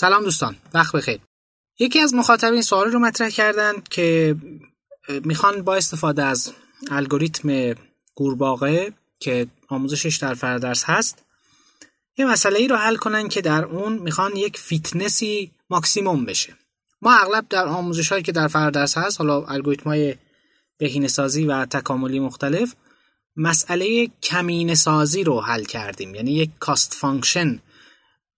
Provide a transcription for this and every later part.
سلام دوستان وقت بخیر. یکی از مخاطبین سوال رو مطرح کردن که می‌خوان با استفاده از الگوریتم قورباغه که آموزشش در فرادرس هست یه مسئله ای رو حل کنن که در اون می‌خوان یک فیتنسی ماکسیموم بشه. ما اغلب در آموزش هایی که در فرادرس هست حالا الگوریتم های بهینه سازی و تکاملی مختلف مسئله کمینه سازی رو حل کردیم. یعنی یک cost function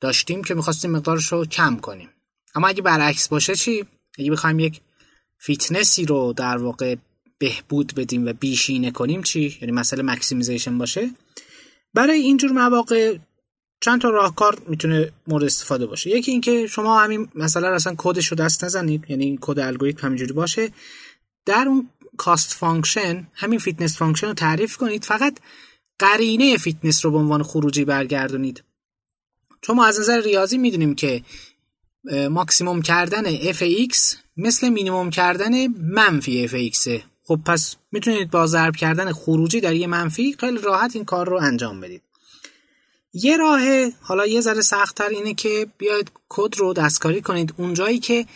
داشتیم که می‌خواستیم مقدارش رو کم کنیم. اما اگه برعکس باشه چی؟ اگه بخوایم یک فیتنسی رو در واقع بهبود بدیم و بیشینه کنیم چی؟ یعنی مسئله maximization باشه. برای اینجور مواقع چند تا راهکار می‌تونه مورد استفاده باشه. یکی اینکه شما همین مثلا اصلا کدش رو دست نزنید یعنی این کد الگوریتم همینجوری باشه. در اون cost function همین fitness function رو تعریف کنید. فقط قرینه فیتنس رو به عنوان خروجی برگردونید. چون ما از نظر ریاضی می‌دونیم که ماکسیموم کردن fx مثل مینیموم کردن منفی fx خب پس می‌تونید با ضرب کردن خروجی در یه منفی خیلی راحت این کار رو انجام بدید. یه راه حالا یه ذره سختتر اینه که بیاید کد رو دستکاری کنید. اونجایی که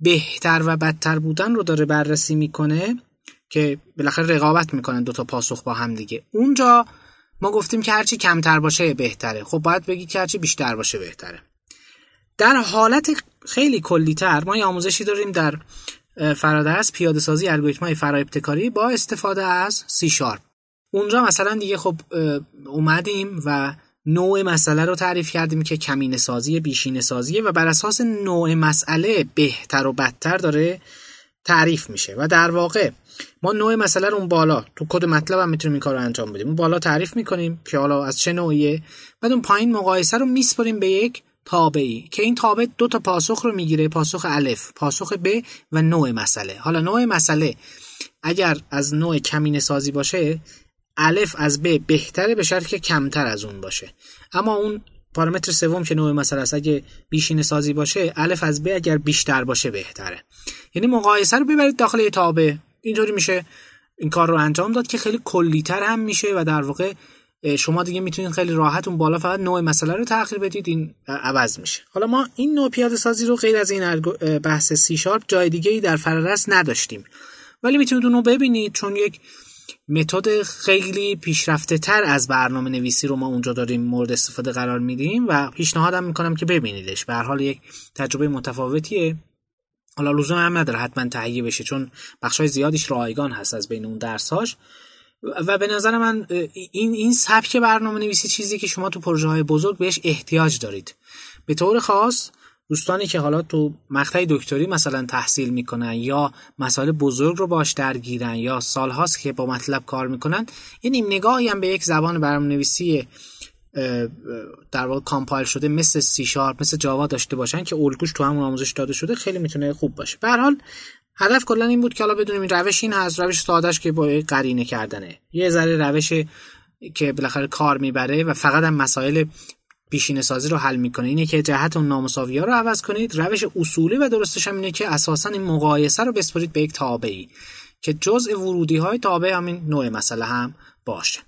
بهتر و بدتر بودن رو داره بررسی می‌کنه که بالاخره رقابت می‌کنن دوتا پاسخ با هم دیگه. اونجا ما گفتیم که هرچی کمتر باشه بهتره. خب باید بگید که هرچی بیشتر باشه بهتره. در حالت خیلی کلیتر ما یه آموزشی داریم در فرادرس پیاده سازی الگوریتم های فرا ابتکاری با استفاده از سی شارپ اونجا مثلا دیگه خب اومدیم و نوع مسئله رو تعریف کردیم که کمین سازی بیشین سازیه و بر اساس نوع مسئله بهتر و بدتر داره تعریف میشه. و در واقع ما نوع مسئله رو اون بالا تو کد مطلب هم می‌تونیم این کار رو انجام بدیم. اون بالا تعریف می‌کنیم که حالا از چه نوعیه. بعد اون پایین مقایسه رو میسپریم به یک تابعی که این تابع دو تا پاسخ رو می‌گیره. پاسخ الف پاسخ ب و نوع مسئله. حالا نوع مسئله اگر از نوع کمین سازی باشه الف از ب بهتره به شرط که کمتر از اون باشه. اما اون پارامتر سوم که نوع مسئله است اگه بیشین سازی باشه الف از ب اگر بیشتر باشه بهتره. یعنی مقایسه رو ببرید داخل تابع اینطوری میشه. این کار رو انجام داد که خیلی کلیتر هم میشه و در واقع شما دیگه می‌تونید خیلی راحت اون بالا فقط نوع مسئله رو تغییر بدید این عوض میشه. حالا ما این نوع پیاده سازی رو غیر از این بحث سی شارپ جای دیگه ای در فرارس نداشتیم. ولی می‌تونید اون رو ببینید چون یک متد خیلی پیشرفته تر از برنامه نویسی رو ما اونجا داریم مورد استفاده قرار میدیم و پیشنهادم می‌کنم که ببینیدش. به هر حال یک تجربه متفاوتیه. حالا لزوم هم نداره حتما تهیه بشه چون بخشای زیادیش رایگان هست از بین اون درساش و به نظر من این این سبک برنامه نویسی چیزی که شما تو پروژه های بزرگ بهش احتیاج دارید. به طور خاص دوستانی که حالا تو مقطع دکتری مثلا تحصیل می‌کنن یا مسائل بزرگ رو باش درگیرن یا سالهاست که با مطلب کار می‌کنن یه نیم نگاهی هم به یک زبان برنامه نویسی در واقع compile شده مثل سی شارپ مثل جاوا داشته باشن که الگوش تو همون آموزش داده شده خیلی می‌تونه خوب باشه. به هر حال هدف کلا این بود که حالا بدونیم این روش این هست روش سادهش که با قرینه کردنه. یه ذره روش که بالاخره کار می‌بره و فقط هم مسائل بیشینه سازی رو حل می‌کنه. اینه که جهت اون نامساوی ها رو عوض کنید. روش اصولی و درستش هم اینه که اساسا این مقایسه رو بسپرید به یک تابعی که جزء ورودی های تابع همین نوع مسئله هم باشه.